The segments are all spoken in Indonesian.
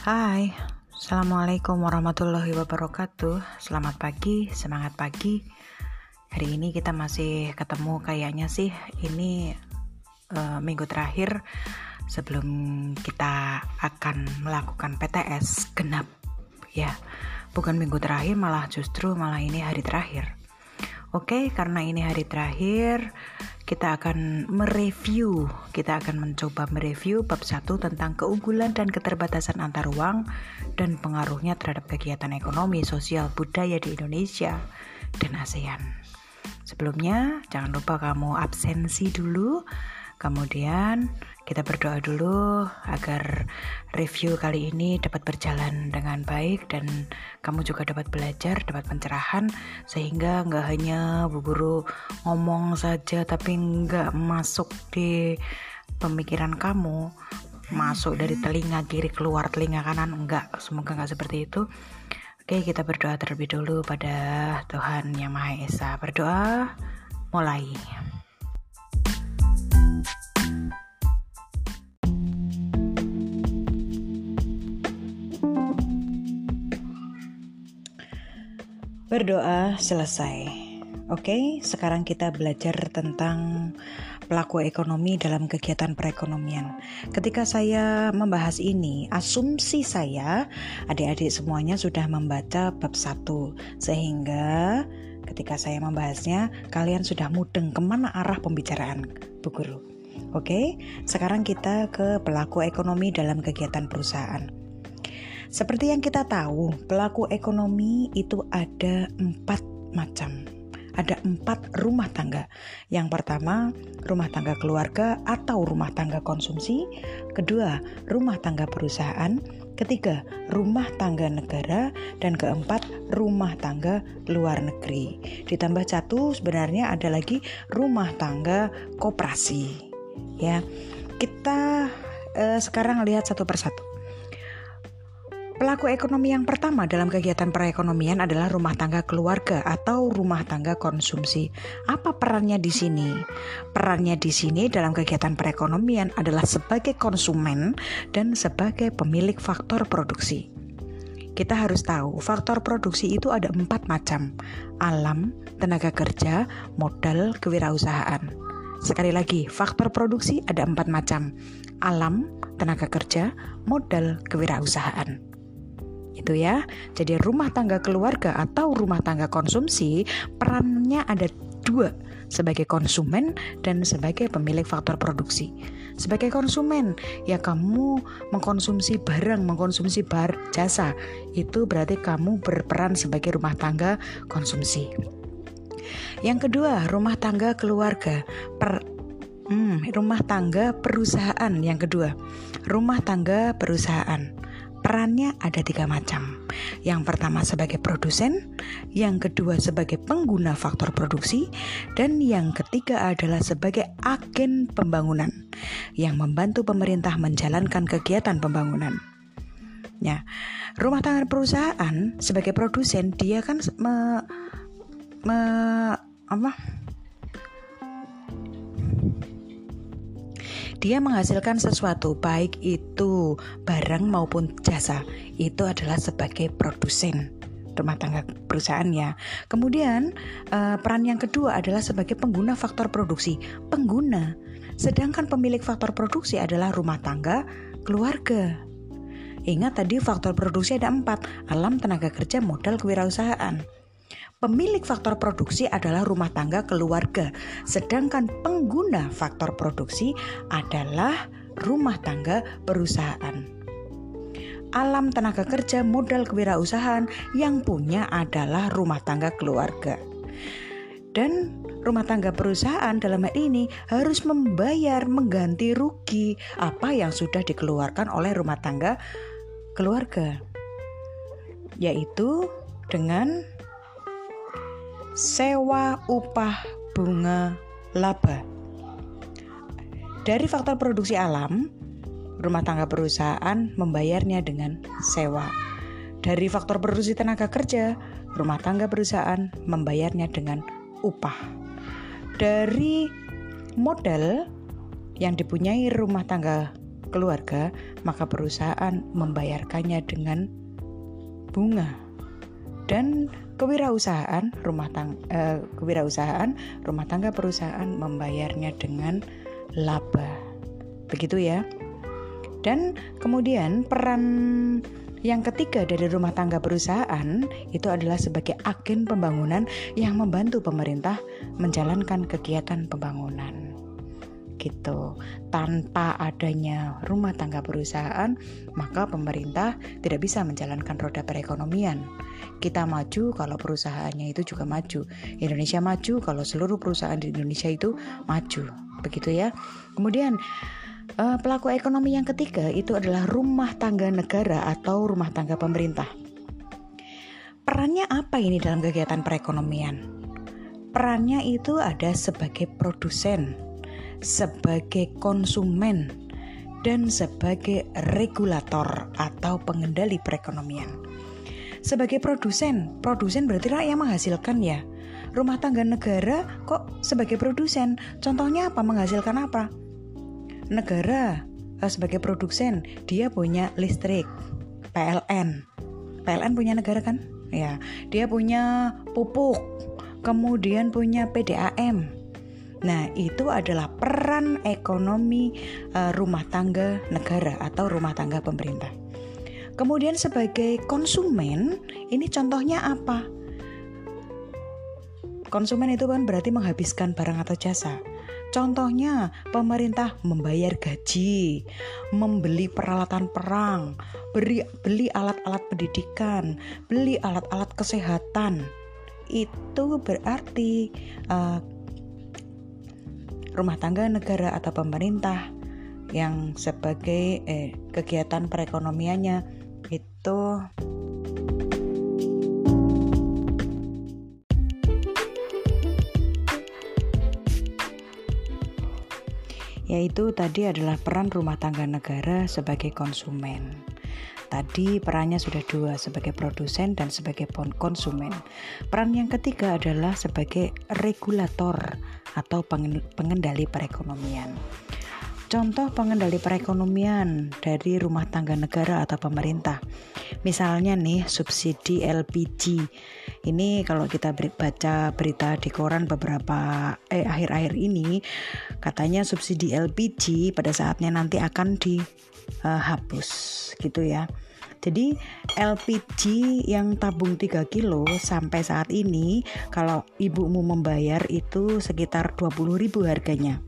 Hai, Assalamualaikum warahmatullahi wabarakatuh. Selamat pagi, semangat pagi. Hari ini kita masih ketemu kayaknya sih. Ini uh, minggu terakhir Sebelum kita akan melakukan PTS genap. Ya, bukan minggu terakhir malah justru malah ini hari terakhir. Oke, karena ini hari terakhir kita akan mereview, kita akan mencoba mereview bab 1 tentang keunggulan dan keterbatasan antar ruang dan pengaruhnya terhadap kegiatan ekonomi, sosial, budaya di Indonesia dan ASEAN. Sebelumnya, jangan lupa kamu absensi dulu Kemudian kita berdoa dulu agar review kali ini dapat berjalan dengan baik dan kamu juga dapat belajar, dapat pencerahan sehingga nggak hanya bu guru ngomong saja tapi nggak masuk di pemikiran kamu, masuk dari telinga kiri keluar telinga kanan enggak, semoga nggak seperti itu. Oke, kita berdoa terlebih dulu pada Tuhan Yang Maha Esa. Berdoa mulai. Berdoa selesai. Oke, sekarang kita belajar tentang pelaku ekonomi dalam kegiatan perekonomian. Ketika saya membahas ini, asumsi saya adik-adik semuanya sudah membaca bab 1 sehingga ketika saya membahasnya kalian sudah mudeng ke mana arah pembicaraan Bu Guru. Oke, sekarang kita ke pelaku ekonomi dalam kegiatan perusahaan. Seperti yang kita tahu, pelaku ekonomi itu ada empat macam. Ada empat rumah tangga. Yang pertama, rumah tangga keluarga atau rumah tangga konsumsi. Kedua, rumah tangga perusahaan. Ketiga, rumah tangga negara. Dan keempat, rumah tangga luar negeri. Ditambah satu, sebenarnya ada lagi rumah tangga koperasi. Ya, kita eh, sekarang lihat satu persatu. Pelaku ekonomi yang pertama dalam kegiatan perekonomian adalah rumah tangga keluarga atau rumah tangga konsumsi. Apa perannya di sini? Perannya di sini dalam kegiatan perekonomian adalah sebagai konsumen dan sebagai pemilik faktor produksi. Kita harus tahu, faktor produksi itu ada empat macam: alam, tenaga kerja, modal, kewirausahaan. Sekali lagi, faktor produksi ada empat macam: alam, tenaga kerja, modal, kewirausahaan itu ya. Jadi rumah tangga keluarga atau rumah tangga konsumsi perannya ada dua sebagai konsumen dan sebagai pemilik faktor produksi. Sebagai konsumen, ya kamu mengkonsumsi barang, mengkonsumsi bar jasa. Itu berarti kamu berperan sebagai rumah tangga konsumsi. Yang kedua, rumah tangga keluarga. Per, hmm, rumah tangga perusahaan yang kedua. Rumah tangga perusahaan. Perannya ada tiga macam. Yang pertama sebagai produsen, yang kedua sebagai pengguna faktor produksi, dan yang ketiga adalah sebagai agen pembangunan yang membantu pemerintah menjalankan kegiatan pembangunan. Ya, rumah tangga perusahaan sebagai produsen dia kan me, me apa? Dia menghasilkan sesuatu baik itu barang maupun jasa itu adalah sebagai produsen rumah tangga perusahaannya. Kemudian uh, peran yang kedua adalah sebagai pengguna faktor produksi, pengguna. Sedangkan pemilik faktor produksi adalah rumah tangga keluarga. Ingat tadi faktor produksi ada empat, alam, tenaga kerja, modal, kewirausahaan. Pemilik faktor produksi adalah rumah tangga keluarga, sedangkan pengguna faktor produksi adalah rumah tangga perusahaan. Alam tenaga kerja modal kewirausahaan yang punya adalah rumah tangga keluarga. Dan rumah tangga perusahaan dalam hal ini harus membayar mengganti rugi apa yang sudah dikeluarkan oleh rumah tangga keluarga. Yaitu dengan sewa upah bunga laba. Dari faktor produksi alam, rumah tangga perusahaan membayarnya dengan sewa. Dari faktor produksi tenaga kerja, rumah tangga perusahaan membayarnya dengan upah. Dari modal yang dipunyai rumah tangga keluarga, maka perusahaan membayarkannya dengan bunga. Dan kewirausahaan rumah tangga eh, kewirausahaan rumah tangga perusahaan membayarnya dengan laba. Begitu ya. Dan kemudian peran yang ketiga dari rumah tangga perusahaan itu adalah sebagai agen pembangunan yang membantu pemerintah menjalankan kegiatan pembangunan. Gitu. Tanpa adanya rumah tangga perusahaan, maka pemerintah tidak bisa menjalankan roda perekonomian. Kita maju kalau perusahaannya itu juga maju. Indonesia maju kalau seluruh perusahaan di Indonesia itu maju. Begitu ya. Kemudian Uh, pelaku ekonomi yang ketiga itu adalah rumah tangga negara atau rumah tangga pemerintah. Perannya apa ini dalam kegiatan perekonomian? Perannya itu ada sebagai produsen, sebagai konsumen, dan sebagai regulator atau pengendali perekonomian. Sebagai produsen, produsen berarti yang menghasilkan ya. Rumah tangga negara kok sebagai produsen? Contohnya apa? Menghasilkan apa? negara uh, sebagai produsen dia punya listrik PLN PLN punya negara kan ya dia punya pupuk kemudian punya PDAM Nah, itu adalah peran ekonomi uh, rumah tangga negara atau rumah tangga pemerintah. Kemudian sebagai konsumen, ini contohnya apa? Konsumen itu kan berarti menghabiskan barang atau jasa. Contohnya, pemerintah membayar gaji, membeli peralatan perang, beri, beli alat-alat pendidikan, beli alat-alat kesehatan. Itu berarti uh, rumah tangga negara atau pemerintah yang sebagai eh, kegiatan perekonomiannya itu yaitu tadi adalah peran rumah tangga negara sebagai konsumen. Tadi perannya sudah dua sebagai produsen dan sebagai konsumen. Peran yang ketiga adalah sebagai regulator atau pengendali perekonomian. Contoh pengendali perekonomian dari rumah tangga negara atau pemerintah. Misalnya nih subsidi LPG. Ini kalau kita baca berita di koran beberapa eh akhir-akhir ini katanya subsidi LPG pada saatnya nanti akan dihapus gitu ya. Jadi LPG yang tabung 3 kilo sampai saat ini kalau ibumu membayar itu sekitar 20.000 harganya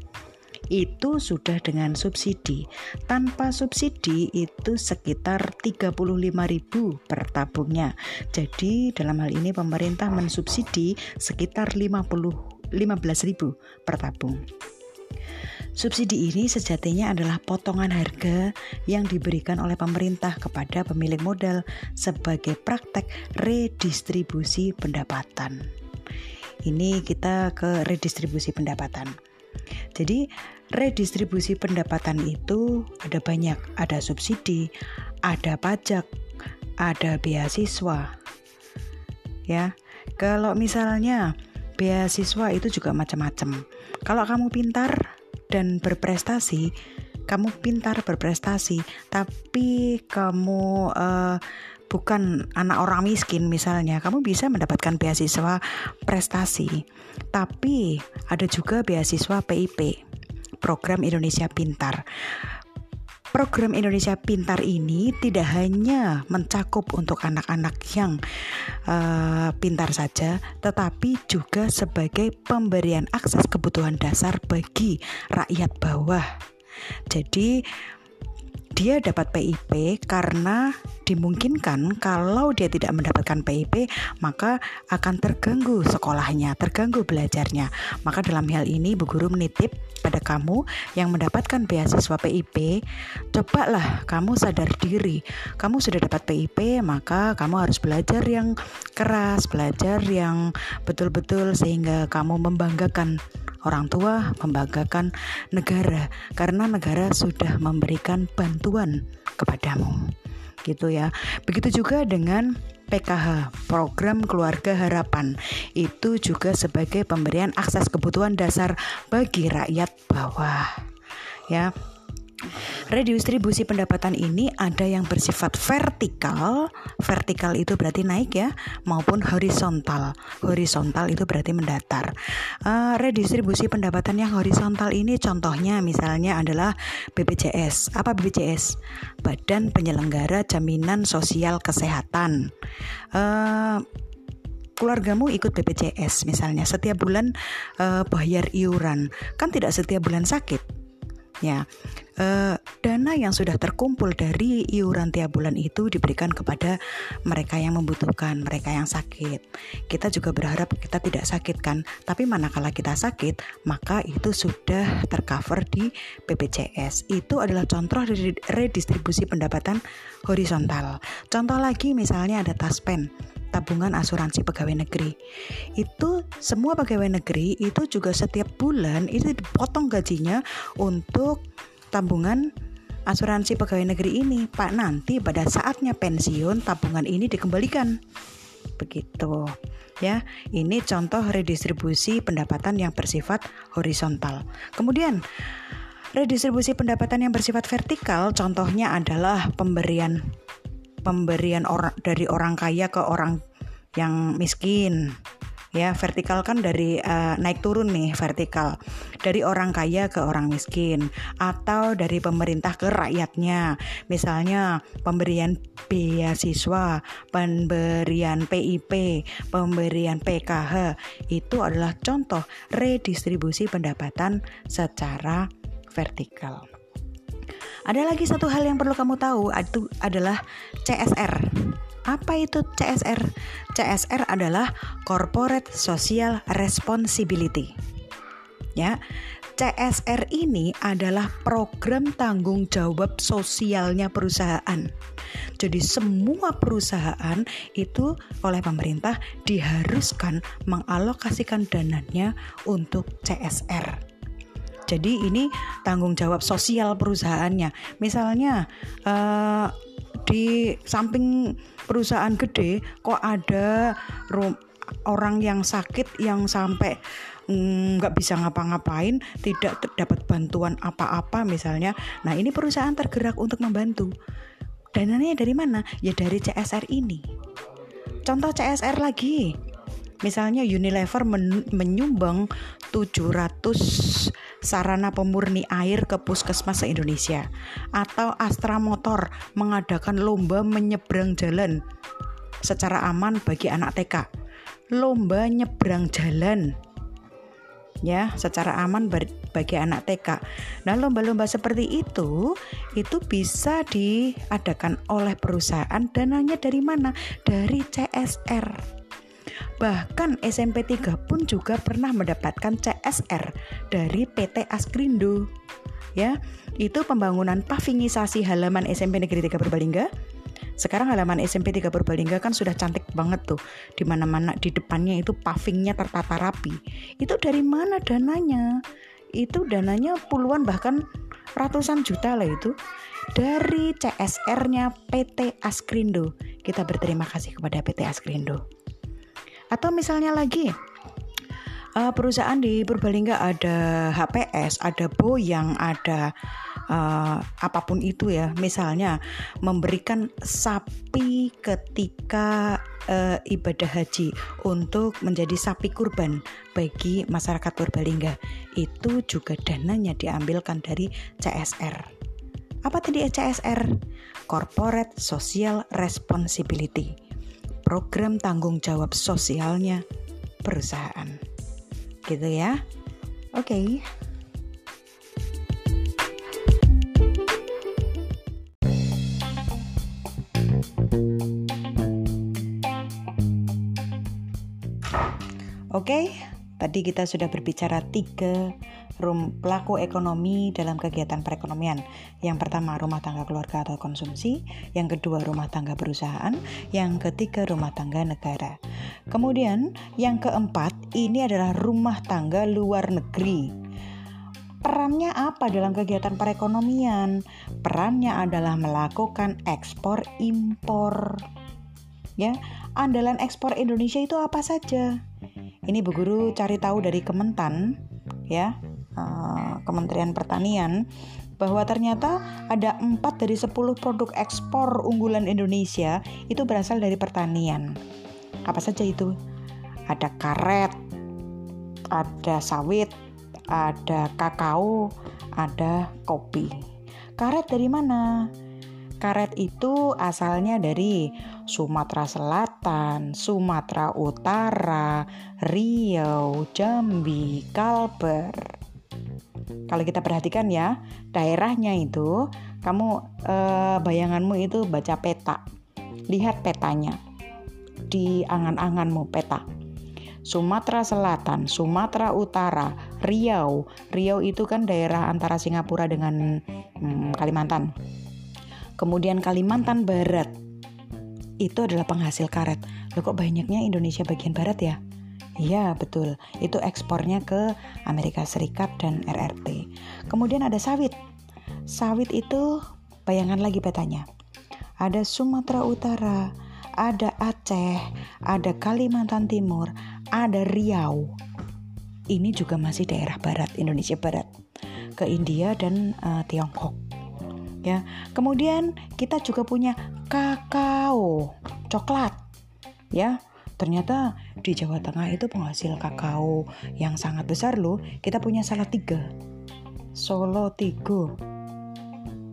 itu sudah dengan subsidi. Tanpa subsidi itu sekitar 35.000 per tabungnya. Jadi dalam hal ini pemerintah mensubsidi sekitar 50 15.000 per tabung. Subsidi ini sejatinya adalah potongan harga yang diberikan oleh pemerintah kepada pemilik modal sebagai praktek redistribusi pendapatan. Ini kita ke redistribusi pendapatan. Jadi redistribusi pendapatan itu ada banyak, ada subsidi, ada pajak, ada beasiswa. Ya. Kalau misalnya beasiswa itu juga macam-macam. Kalau kamu pintar dan berprestasi, kamu pintar berprestasi, tapi kamu uh, bukan anak orang miskin misalnya, kamu bisa mendapatkan beasiswa prestasi. Tapi ada juga beasiswa PIP, Program Indonesia Pintar. Program Indonesia Pintar ini tidak hanya mencakup untuk anak-anak yang uh, pintar saja, tetapi juga sebagai pemberian akses kebutuhan dasar bagi rakyat bawah. Jadi, dia dapat PIP karena dimungkinkan kalau dia tidak mendapatkan PIP maka akan terganggu sekolahnya, terganggu belajarnya. Maka dalam hal ini Bu Guru menitip pada kamu yang mendapatkan beasiswa PIP, cobalah kamu sadar diri. Kamu sudah dapat PIP, maka kamu harus belajar yang keras, belajar yang betul-betul sehingga kamu membanggakan orang tua membanggakan negara karena negara sudah memberikan bantuan kepadamu. Gitu ya. Begitu juga dengan PKH, program keluarga harapan. Itu juga sebagai pemberian akses kebutuhan dasar bagi rakyat bawah. Ya. Redistribusi pendapatan ini ada yang bersifat vertikal, vertikal itu berarti naik ya, maupun horizontal. Horizontal itu berarti mendatar. Uh, redistribusi pendapatan yang horizontal ini contohnya misalnya adalah BPJS. Apa BPJS? Badan Penyelenggara Jaminan Sosial Kesehatan. Uh, keluargamu ikut BPJS misalnya setiap bulan uh, bayar iuran kan tidak setiap bulan sakit ya eh, dana yang sudah terkumpul dari iuran tiap bulan itu diberikan kepada mereka yang membutuhkan, mereka yang sakit. Kita juga berharap kita tidak sakit kan, tapi manakala kita sakit, maka itu sudah tercover di BPJS. Itu adalah contoh dari redistribusi pendapatan horizontal. Contoh lagi misalnya ada taspen tabungan asuransi pegawai negeri. Itu semua pegawai negeri itu juga setiap bulan itu dipotong gajinya untuk tabungan asuransi pegawai negeri ini. Pak nanti pada saatnya pensiun tabungan ini dikembalikan. Begitu. Ya, ini contoh redistribusi pendapatan yang bersifat horizontal. Kemudian redistribusi pendapatan yang bersifat vertikal contohnya adalah pemberian pemberian orang dari orang kaya ke orang yang miskin. Ya vertikal kan dari uh, naik turun nih vertikal. Dari orang kaya ke orang miskin atau dari pemerintah ke rakyatnya. Misalnya pemberian beasiswa pemberian PIP pemberian PKH itu adalah contoh redistribusi pendapatan secara vertikal ada lagi satu hal yang perlu kamu tahu, itu adalah CSR. Apa itu CSR? CSR adalah Corporate Social Responsibility. Ya. CSR ini adalah program tanggung jawab sosialnya perusahaan. Jadi semua perusahaan itu oleh pemerintah diharuskan mengalokasikan dananya untuk CSR. Jadi ini tanggung jawab sosial perusahaannya. Misalnya uh, di samping perusahaan gede kok ada orang yang sakit yang sampai mm, nggak mm, bisa ngapa-ngapain, tidak dapat bantuan apa-apa misalnya. Nah ini perusahaan tergerak untuk membantu. Dananya dari mana? Ya dari CSR ini. Contoh CSR lagi. Misalnya Unilever men menyumbang 700 sarana pemurni air ke puskesmas se-Indonesia atau Astra Motor mengadakan lomba menyeberang jalan secara aman bagi anak TK. Lomba nyebrang jalan ya secara aman bagi anak TK. Nah, lomba-lomba seperti itu itu bisa diadakan oleh perusahaan dananya dari mana? Dari CSR. Bahkan SMP 3 pun juga pernah mendapatkan CSR dari PT Askrindo. Ya, itu pembangunan pavingisasi halaman SMP Negeri 3 Purbalingga. Sekarang halaman SMP 3 Purbalingga kan sudah cantik banget tuh. Di mana-mana di depannya itu pavingnya tertata rapi. Itu dari mana dananya? Itu dananya puluhan bahkan ratusan juta lah itu dari CSR-nya PT Askrindo. Kita berterima kasih kepada PT Askrindo. Atau misalnya lagi uh, perusahaan di Purbalingga ada HPS, ada Boyang, ada uh, apa pun itu ya. Misalnya memberikan sapi ketika uh, ibadah haji untuk menjadi sapi kurban bagi masyarakat Purbalingga. Itu juga dananya diambilkan dari CSR. Apa tadi CSR? Corporate Social Responsibility program tanggung jawab sosialnya perusahaan. Gitu ya. Oke. Okay. Oke, okay, tadi kita sudah berbicara tiga rum pelaku ekonomi dalam kegiatan perekonomian. Yang pertama rumah tangga keluarga atau konsumsi, yang kedua rumah tangga perusahaan, yang ketiga rumah tangga negara. Kemudian yang keempat ini adalah rumah tangga luar negeri. Perannya apa dalam kegiatan perekonomian? Perannya adalah melakukan ekspor impor. Ya, andalan ekspor Indonesia itu apa saja? Ini Bu Guru cari tahu dari Kementan, ya. Eh, Kementerian Pertanian bahwa ternyata ada 4 dari 10 produk ekspor unggulan Indonesia itu berasal dari pertanian. Apa saja itu? Ada karet, ada sawit, ada kakao, ada kopi. Karet dari mana? Karet itu asalnya dari Sumatera Selatan, Sumatera Utara, Riau, Jambi, Kalbar. Kalau kita perhatikan ya, daerahnya itu kamu eh, bayanganmu itu baca peta. Lihat petanya. Di angan-anganmu peta. Sumatera Selatan, Sumatera Utara, Riau. Riau itu kan daerah antara Singapura dengan hmm, Kalimantan. Kemudian Kalimantan Barat itu adalah penghasil karet. Loh kok banyaknya Indonesia bagian barat ya? Iya betul, itu ekspornya ke Amerika Serikat dan RRT. Kemudian ada sawit. Sawit itu bayangan lagi petanya. Ada Sumatera Utara, ada Aceh, ada Kalimantan Timur, ada Riau. Ini juga masih daerah barat, Indonesia Barat. Ke India dan uh, Tiongkok ya. Kemudian kita juga punya kakao, coklat. Ya. Ternyata di Jawa Tengah itu penghasil kakao yang sangat besar loh. Kita punya salah tiga. Solo Tigo.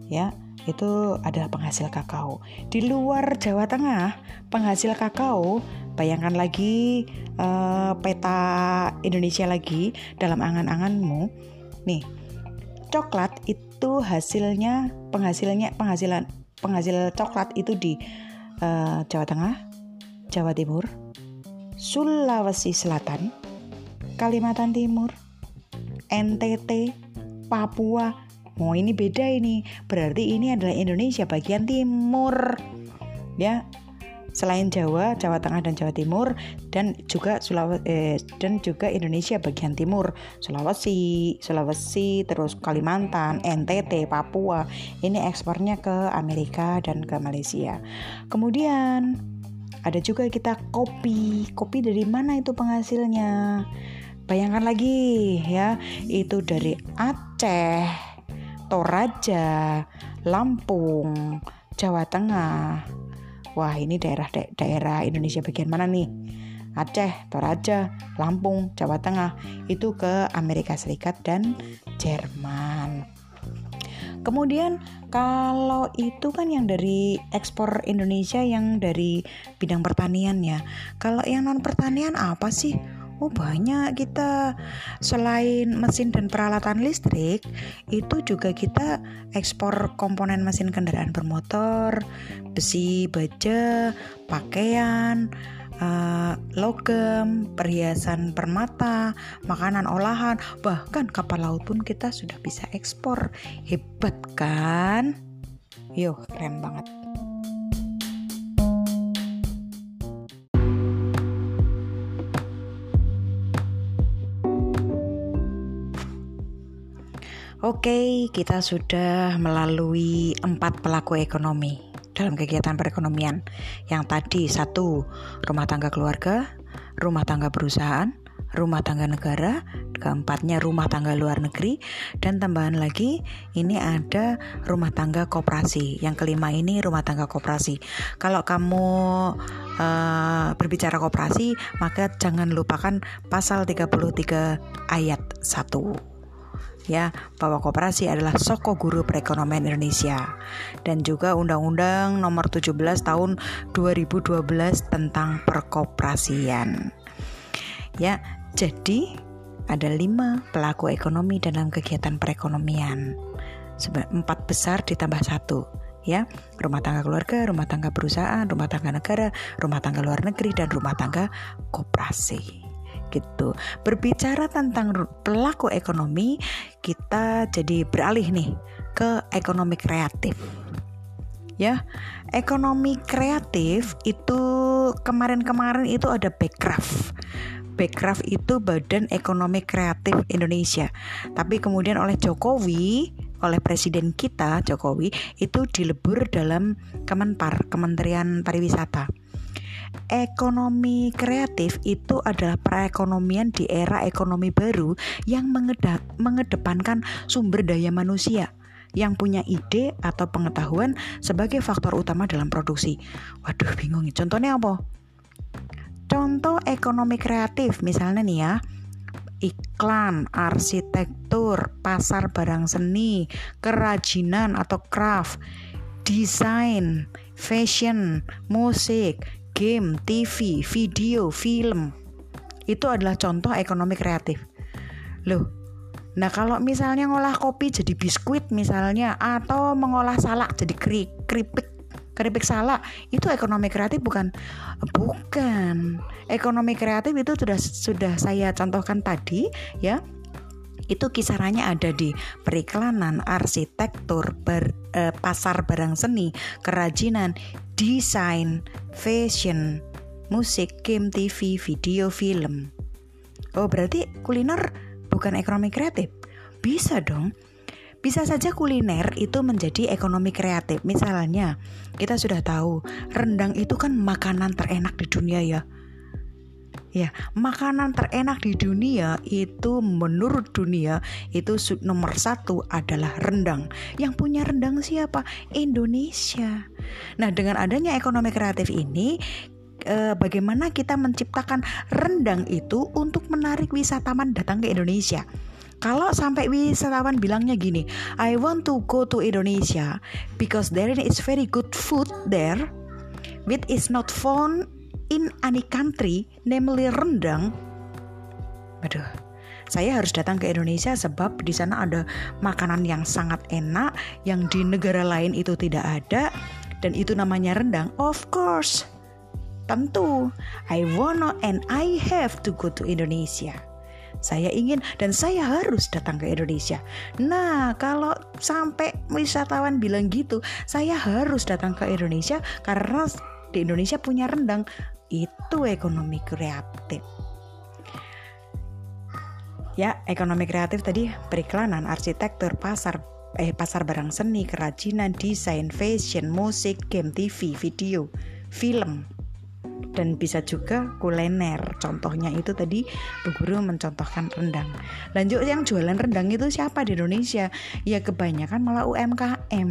Ya, itu adalah penghasil kakao. Di luar Jawa Tengah, penghasil kakao, bayangkan lagi uh, peta Indonesia lagi dalam angan-anganmu. Nih, coklat itu hasilnya penghasilnya penghasilan penghasil coklat itu di uh, Jawa Tengah, Jawa Timur, Sulawesi Selatan, Kalimantan Timur, NTT, Papua. Oh ini beda ini, berarti ini adalah Indonesia bagian timur, ya selain Jawa, Jawa Tengah dan Jawa Timur dan juga Sulawesi eh, dan juga Indonesia bagian timur, Sulawesi, Sulawesi, terus Kalimantan, NTT, Papua. Ini ekspornya ke Amerika dan ke Malaysia. Kemudian ada juga kita kopi. Kopi dari mana itu penghasilnya? Bayangkan lagi ya, itu dari Aceh, Toraja, Lampung, Jawa Tengah, Wah ini daerah daerah Indonesia bagian mana nih? Aceh, Toraja, Lampung, Jawa Tengah itu ke Amerika Serikat dan Jerman. Kemudian kalau itu kan yang dari ekspor Indonesia yang dari bidang pertanian ya. Kalau yang non pertanian apa sih? Oh banyak kita selain mesin dan peralatan listrik itu juga kita ekspor komponen mesin kendaraan bermotor, besi, baja, pakaian, uh, logam, perhiasan permata, makanan olahan, bahkan kapal laut pun kita sudah bisa ekspor. Hebat kan? Yo, keren banget. Oke, kita sudah melalui empat pelaku ekonomi dalam kegiatan perekonomian. Yang tadi satu, rumah tangga keluarga, rumah tangga perusahaan, rumah tangga negara, keempatnya rumah tangga luar negeri, dan tambahan lagi ini ada rumah tangga koperasi. Yang kelima ini rumah tangga koperasi. Kalau kamu uh, berbicara koperasi, maka jangan lupakan pasal 33 ayat 1 ya bahwa koperasi adalah soko guru perekonomian Indonesia dan juga Undang-Undang Nomor 17 Tahun 2012 tentang perkoperasian. Ya, jadi ada lima pelaku ekonomi dalam kegiatan perekonomian. Empat besar ditambah satu ya rumah tangga keluarga, rumah tangga perusahaan, rumah tangga negara, rumah tangga luar negeri dan rumah tangga koperasi gitu. Berbicara tentang pelaku ekonomi, kita jadi beralih nih ke ekonomi kreatif. Ya, ekonomi kreatif itu kemarin-kemarin itu ada Backcraft. Backcraft itu Badan Ekonomi Kreatif Indonesia. Tapi kemudian oleh Jokowi, oleh presiden kita Jokowi itu dilebur dalam Kemenpar, Kementerian Pariwisata Ekonomi kreatif itu adalah perekonomian di era ekonomi baru yang mengedepankan sumber daya manusia yang punya ide atau pengetahuan sebagai faktor utama dalam produksi. Waduh, bingung. Contohnya apa? Contoh ekonomi kreatif, misalnya nih ya, iklan, arsitektur, pasar barang seni, kerajinan atau craft, desain, fashion, musik, game, TV, video, film. Itu adalah contoh ekonomi kreatif. Loh, nah kalau misalnya ngolah kopi jadi biskuit misalnya atau mengolah salak jadi keripik keripik salak itu ekonomi kreatif bukan bukan ekonomi kreatif itu sudah sudah saya contohkan tadi ya itu kisarannya ada di periklanan, arsitektur, ber, eh, pasar barang seni, kerajinan, desain, fashion, musik, game, TV, video, film. Oh, berarti kuliner bukan ekonomi kreatif? Bisa dong. Bisa saja kuliner itu menjadi ekonomi kreatif. Misalnya, kita sudah tahu rendang itu kan makanan terenak di dunia ya. Ya, makanan terenak di dunia itu menurut dunia itu nomor satu adalah rendang. Yang punya rendang siapa? Indonesia. Nah, dengan adanya ekonomi kreatif ini, eh, bagaimana kita menciptakan rendang itu untuk menarik wisatawan datang ke Indonesia? Kalau sampai wisatawan bilangnya gini, I want to go to Indonesia because there is very good food there, which is not found in any country, namely rendang. Aduh, saya harus datang ke Indonesia sebab di sana ada makanan yang sangat enak yang di negara lain itu tidak ada dan itu namanya rendang. Of course. Tentu, I wanna and I have to go to Indonesia. Saya ingin dan saya harus datang ke Indonesia. Nah, kalau sampai wisatawan bilang gitu, saya harus datang ke Indonesia karena di Indonesia punya rendang. Itu ekonomi kreatif. Ya, ekonomi kreatif tadi periklanan, arsitektur, pasar, eh pasar barang seni, kerajinan, desain, fashion, musik, game, TV, video, film, dan bisa juga kuliner. Contohnya itu tadi Bu Guru mencontohkan rendang. Lanjut yang jualan rendang itu siapa di Indonesia? Ya kebanyakan malah UMKM.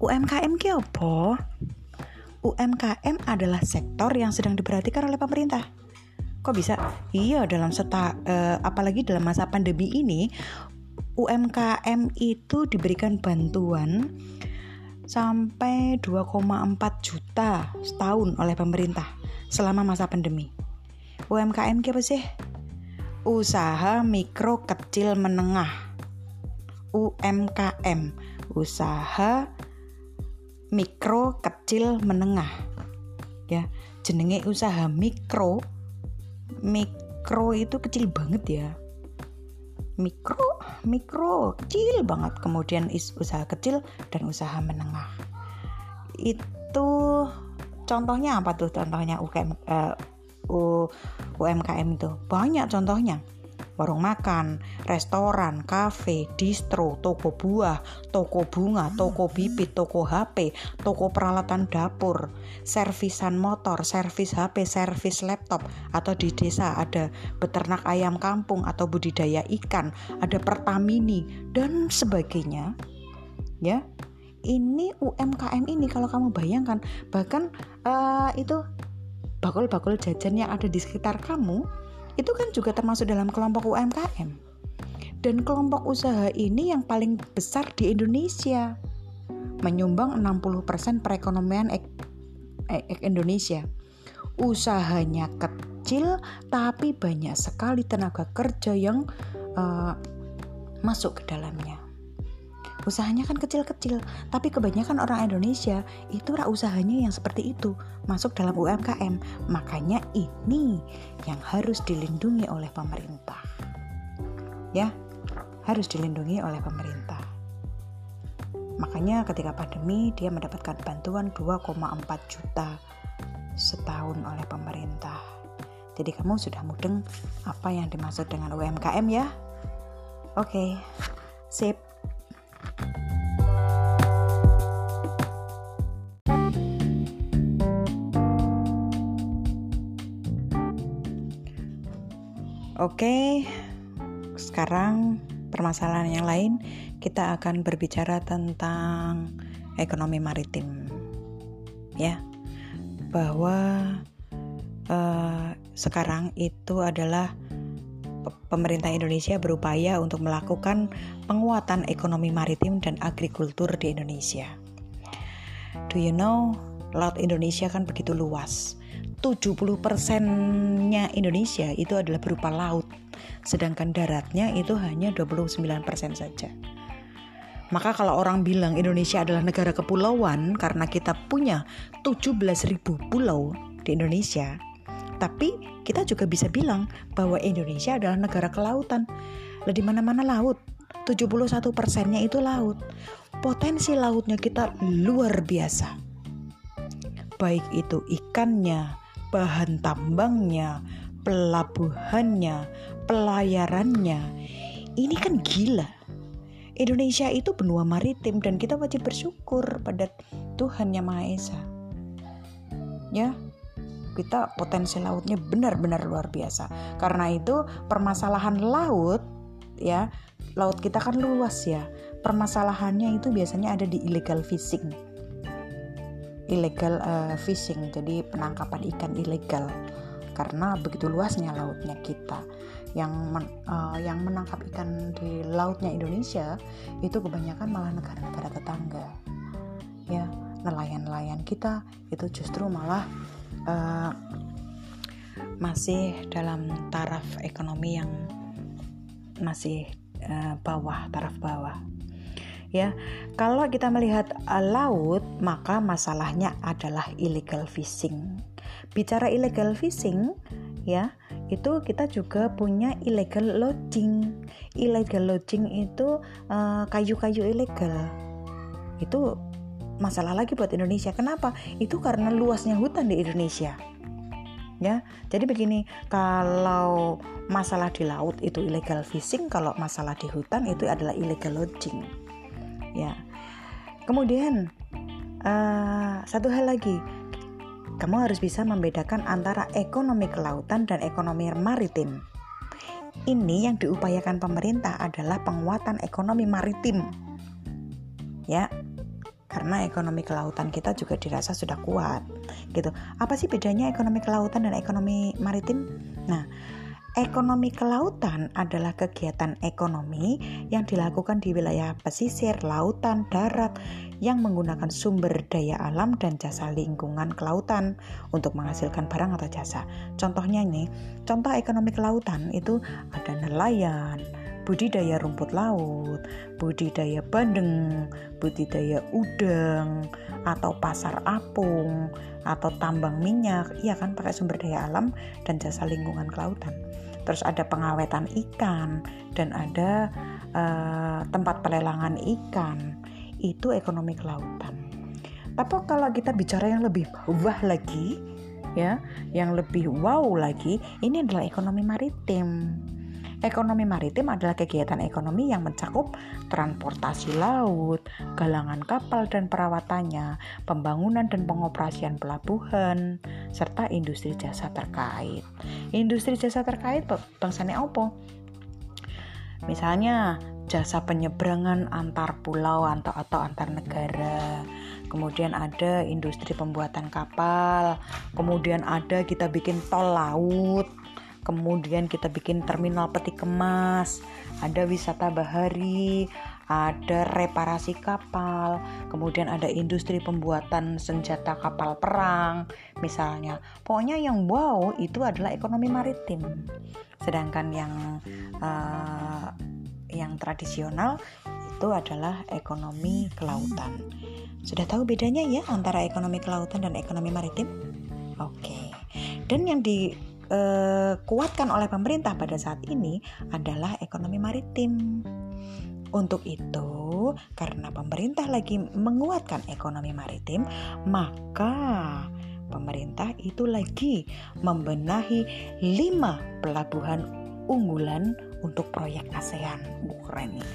UMKM ki apa? UMKM adalah sektor yang sedang diperhatikan oleh pemerintah. Kok bisa? Iya, dalam seta, uh, apalagi dalam masa pandemi ini, UMKM itu diberikan bantuan sampai 2,4 juta setahun oleh pemerintah selama masa pandemi. UMKM apa sih? Usaha mikro kecil menengah. UMKM, usaha mikro kecil menengah. Ya, jenenge usaha mikro. Mikro itu kecil banget ya. Mikro mikro kecil banget. Kemudian usaha kecil dan usaha menengah. Itu contohnya apa tuh? Contohnya UKM, uh, eh, UMKM itu. Banyak contohnya warung makan, restoran, kafe, distro, toko buah, toko bunga, toko bibit, toko HP, toko peralatan dapur, servisan motor, servis HP, servis laptop, atau di desa ada beternak ayam kampung atau budidaya ikan, ada pertamini dan sebagainya. Ya, ini UMKM ini kalau kamu bayangkan bahkan uh, itu bakul-bakul jajan yang ada di sekitar kamu itu kan juga termasuk dalam kelompok UMKM. Dan kelompok usaha ini yang paling besar di Indonesia. Menyumbang 60% perekonomian ek, ek Indonesia. Usahanya kecil tapi banyak sekali tenaga kerja yang uh, masuk ke dalamnya usahanya kan kecil-kecil tapi kebanyakan orang Indonesia itu usahanya yang seperti itu masuk dalam UMKM makanya ini yang harus dilindungi oleh pemerintah. Ya harus dilindungi oleh pemerintah. Makanya ketika pandemi dia mendapatkan bantuan 2,4 juta setahun oleh pemerintah. Jadi kamu sudah mudeng apa yang dimaksud dengan UMKM ya? Oke okay. sip Oke, sekarang permasalahan yang lain, kita akan berbicara tentang ekonomi maritim. Ya, bahwa uh, sekarang itu adalah pemerintah Indonesia berupaya untuk melakukan penguatan ekonomi maritim dan agrikultur di Indonesia. Do you know, laut Indonesia kan begitu luas. 70 persennya Indonesia itu adalah berupa laut, sedangkan daratnya itu hanya 29 persen saja. Maka kalau orang bilang Indonesia adalah negara kepulauan karena kita punya 17.000 pulau di Indonesia, tapi kita juga bisa bilang bahwa Indonesia adalah negara kelautan. Lah di mana-mana laut. 71 persennya itu laut. Potensi lautnya kita luar biasa. Baik itu ikannya, bahan tambangnya, pelabuhannya, pelayarannya. Ini kan gila. Indonesia itu benua maritim dan kita wajib bersyukur pada Tuhan Yang Maha Esa. Ya, kita potensi lautnya benar-benar luar biasa. Karena itu permasalahan laut ya, laut kita kan luas ya. Permasalahannya itu biasanya ada di illegal fishing. Illegal uh, fishing, jadi penangkapan ikan ilegal. Karena begitu luasnya lautnya kita. Yang men, uh, yang menangkap ikan di lautnya Indonesia itu kebanyakan malah negara-negara tetangga. Ya nelayan-nelayan kita itu justru malah uh, masih dalam taraf ekonomi yang masih uh, bawah taraf bawah ya kalau kita melihat uh, laut maka masalahnya adalah illegal fishing bicara illegal fishing ya itu kita juga punya illegal lodging. Illegal lodging itu eh, kayu-kayu uh, ilegal. Itu masalah lagi buat Indonesia. Kenapa? Itu karena luasnya hutan di Indonesia. Ya, jadi begini, kalau masalah di laut itu illegal fishing, kalau masalah di hutan itu adalah illegal lodging. Ya. Kemudian uh, satu hal lagi, kamu harus bisa membedakan antara ekonomi kelautan dan ekonomi maritim. Ini yang diupayakan pemerintah adalah penguatan ekonomi maritim. Ya, karena ekonomi kelautan kita juga dirasa sudah kuat gitu. Apa sih bedanya ekonomi kelautan dan ekonomi maritim? Nah, Ekonomi kelautan adalah kegiatan ekonomi yang dilakukan di wilayah pesisir, lautan, darat yang menggunakan sumber daya alam dan jasa lingkungan kelautan untuk menghasilkan barang atau jasa. Contohnya ini, contoh ekonomi kelautan itu ada nelayan, budidaya rumput laut, budidaya bandeng, budidaya udang, atau pasar apung, atau tambang minyak, iya kan pakai sumber daya alam dan jasa lingkungan kelautan terus ada pengawetan ikan dan ada uh, tempat pelelangan ikan itu ekonomi kelautan. Tapi kalau kita bicara yang lebih bawah lagi ya, yang lebih wow lagi, ini adalah ekonomi maritim. Ekonomi maritim adalah kegiatan ekonomi yang mencakup transportasi laut, galangan kapal dan perawatannya, pembangunan dan pengoperasian pelabuhan, serta industri jasa terkait. Industri jasa terkait bangsanya apa? Misalnya jasa penyeberangan antar pulau atau atau antar negara. Kemudian ada industri pembuatan kapal, kemudian ada kita bikin tol laut, kemudian kita bikin terminal peti kemas, ada wisata bahari, ada reparasi kapal, kemudian ada industri pembuatan senjata kapal perang, misalnya. Pokoknya yang wow itu adalah ekonomi maritim. Sedangkan yang uh, yang tradisional itu adalah ekonomi kelautan. Sudah tahu bedanya ya antara ekonomi kelautan dan ekonomi maritim? Oke. Dan yang di eh, kuatkan oleh pemerintah pada saat ini adalah ekonomi maritim. Untuk itu, karena pemerintah lagi menguatkan ekonomi maritim, maka pemerintah itu lagi membenahi lima pelabuhan unggulan untuk proyek ASEAN. Keren nih.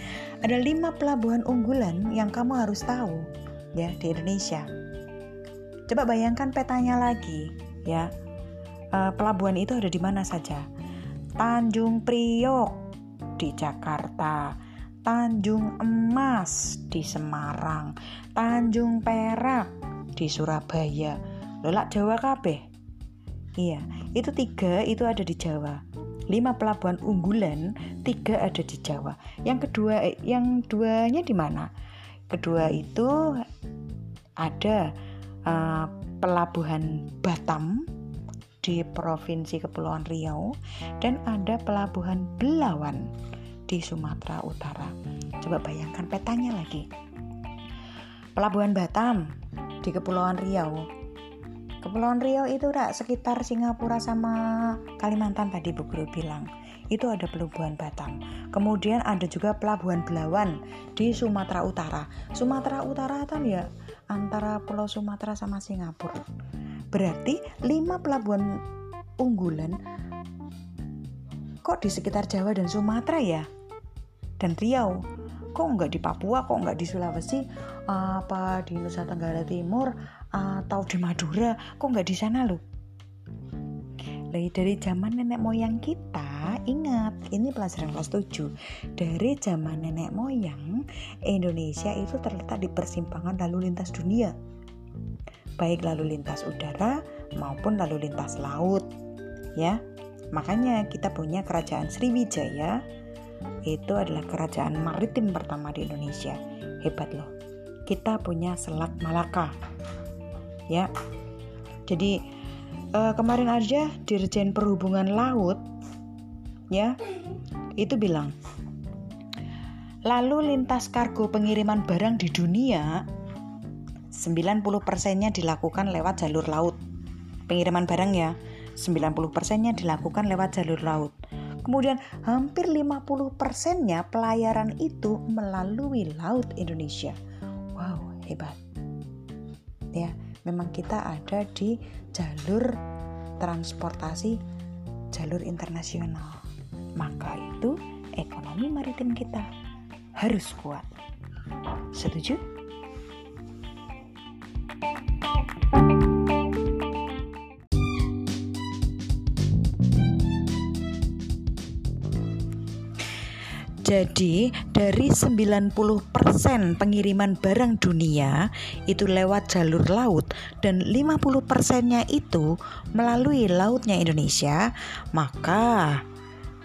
Ada lima pelabuhan unggulan yang kamu harus tahu ya di Indonesia. Coba bayangkan petanya lagi ya uh, pelabuhan itu ada di mana saja? Tanjung Priok di Jakarta, Tanjung Emas di Semarang, Tanjung Perak di Surabaya. Lolak Jawa kabeh. Iya, itu tiga itu ada di Jawa. Lima pelabuhan unggulan, tiga ada di Jawa. Yang kedua, eh, yang duanya di mana? Kedua itu ada uh, pelabuhan Batam di Provinsi Kepulauan Riau dan ada pelabuhan Belawan di Sumatera Utara. Coba bayangkan petanya lagi. Pelabuhan Batam di Kepulauan Riau Kepulauan Riau itu udah sekitar Singapura sama Kalimantan tadi Bu Guru bilang. Itu ada pelabuhan Batam. Kemudian ada juga pelabuhan Belawan di Sumatera Utara. Sumatera Utara kan ya antara Pulau Sumatera sama Singapura. Berarti lima pelabuhan unggulan kok di sekitar Jawa dan Sumatera ya? Dan Riau kok nggak di Papua, kok nggak di Sulawesi, apa di Nusa Tenggara Timur, atau di Madura kok nggak di sana loh? Dari, dari zaman nenek moyang kita ingat ini pelajaran kelas 7 dari zaman nenek moyang Indonesia itu terletak di persimpangan lalu lintas dunia baik lalu lintas udara maupun lalu lintas laut ya. Makanya kita punya kerajaan Sriwijaya itu adalah kerajaan maritim pertama di Indonesia. Hebat loh. Kita punya Selat Malaka ya. Jadi uh, kemarin aja Dirjen Perhubungan Laut ya itu bilang lalu lintas kargo pengiriman barang di dunia 90 persennya dilakukan lewat jalur laut pengiriman barang ya 90 persennya dilakukan lewat jalur laut kemudian hampir 50 persennya pelayaran itu melalui laut Indonesia wow hebat ya memang kita ada di jalur transportasi jalur internasional. Maka itu ekonomi maritim kita harus kuat. Setuju? Jadi dari 90% pengiriman barang dunia itu lewat jalur laut dan 50%-nya itu melalui lautnya Indonesia, maka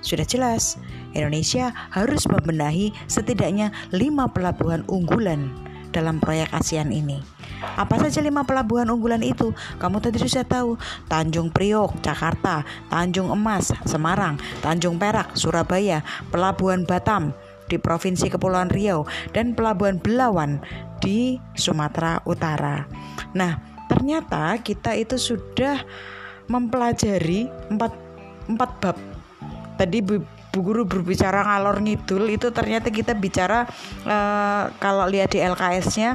sudah jelas Indonesia harus membenahi setidaknya 5 pelabuhan unggulan dalam proyek ASEAN ini. Apa saja lima pelabuhan unggulan itu? Kamu tadi sudah tahu. Tanjung Priok, Jakarta, Tanjung Emas, Semarang, Tanjung Perak, Surabaya, Pelabuhan Batam di Provinsi Kepulauan Riau dan Pelabuhan Belawan di Sumatera Utara. Nah, ternyata kita itu sudah mempelajari empat, empat bab. Tadi Bu, Bu Guru berbicara ngalor ngidul itu ternyata kita bicara uh, kalau lihat di LKS-nya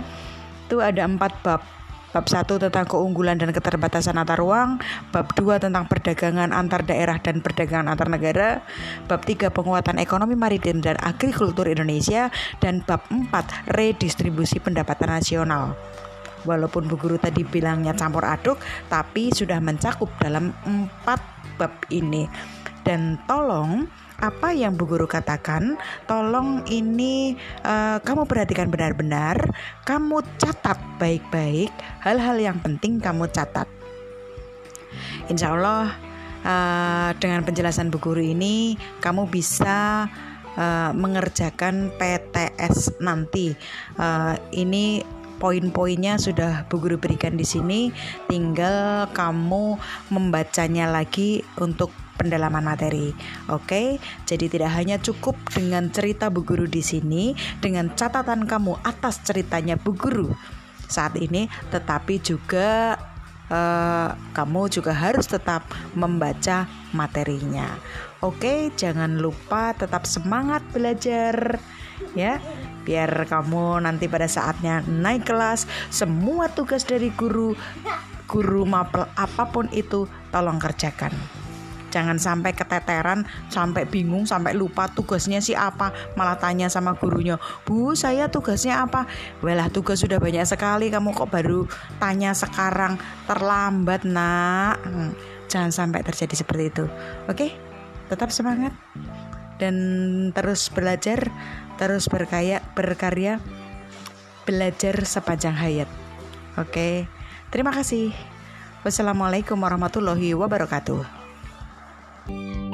itu ada empat bab. Bab 1 tentang keunggulan dan keterbatasan antar ruang, bab 2 tentang perdagangan antar daerah dan perdagangan antar negara, bab 3 penguatan ekonomi maritim dan agrikultur Indonesia, dan bab 4 redistribusi pendapatan nasional. Walaupun Bu Guru tadi bilangnya campur aduk, tapi sudah mencakup dalam empat bab ini. Dan tolong apa yang Bu Guru katakan, tolong ini uh, kamu perhatikan benar-benar, kamu catat baik-baik hal-hal yang penting kamu catat. Insya Allah uh, dengan penjelasan Bu Guru ini kamu bisa uh, mengerjakan PTS nanti. Uh, ini poin-poinnya sudah Bu Guru berikan di sini, tinggal kamu membacanya lagi untuk pendalaman materi. Oke, jadi tidak hanya cukup dengan cerita Bu Guru di sini, dengan catatan kamu atas ceritanya Bu Guru saat ini, tetapi juga uh, kamu juga harus tetap membaca materinya. Oke, jangan lupa tetap semangat belajar ya biar kamu nanti pada saatnya naik kelas semua tugas dari guru guru mapel apa pun itu tolong kerjakan jangan sampai keteteran sampai bingung sampai lupa tugasnya si apa. Malah tanya sama gurunya bu saya tugasnya apa? Welah tugas sudah banyak sekali. Kamu kok baru tanya sekarang? Terlambat nak. Hmm, jangan sampai terjadi seperti itu. Oke? Tetap semangat. Dan terus belajar terus berkaya berkarya belajar sepanjang hayat. Oke? Terima kasih. Wassalamualaikum warahmatullahi wabarakatuh Thank you.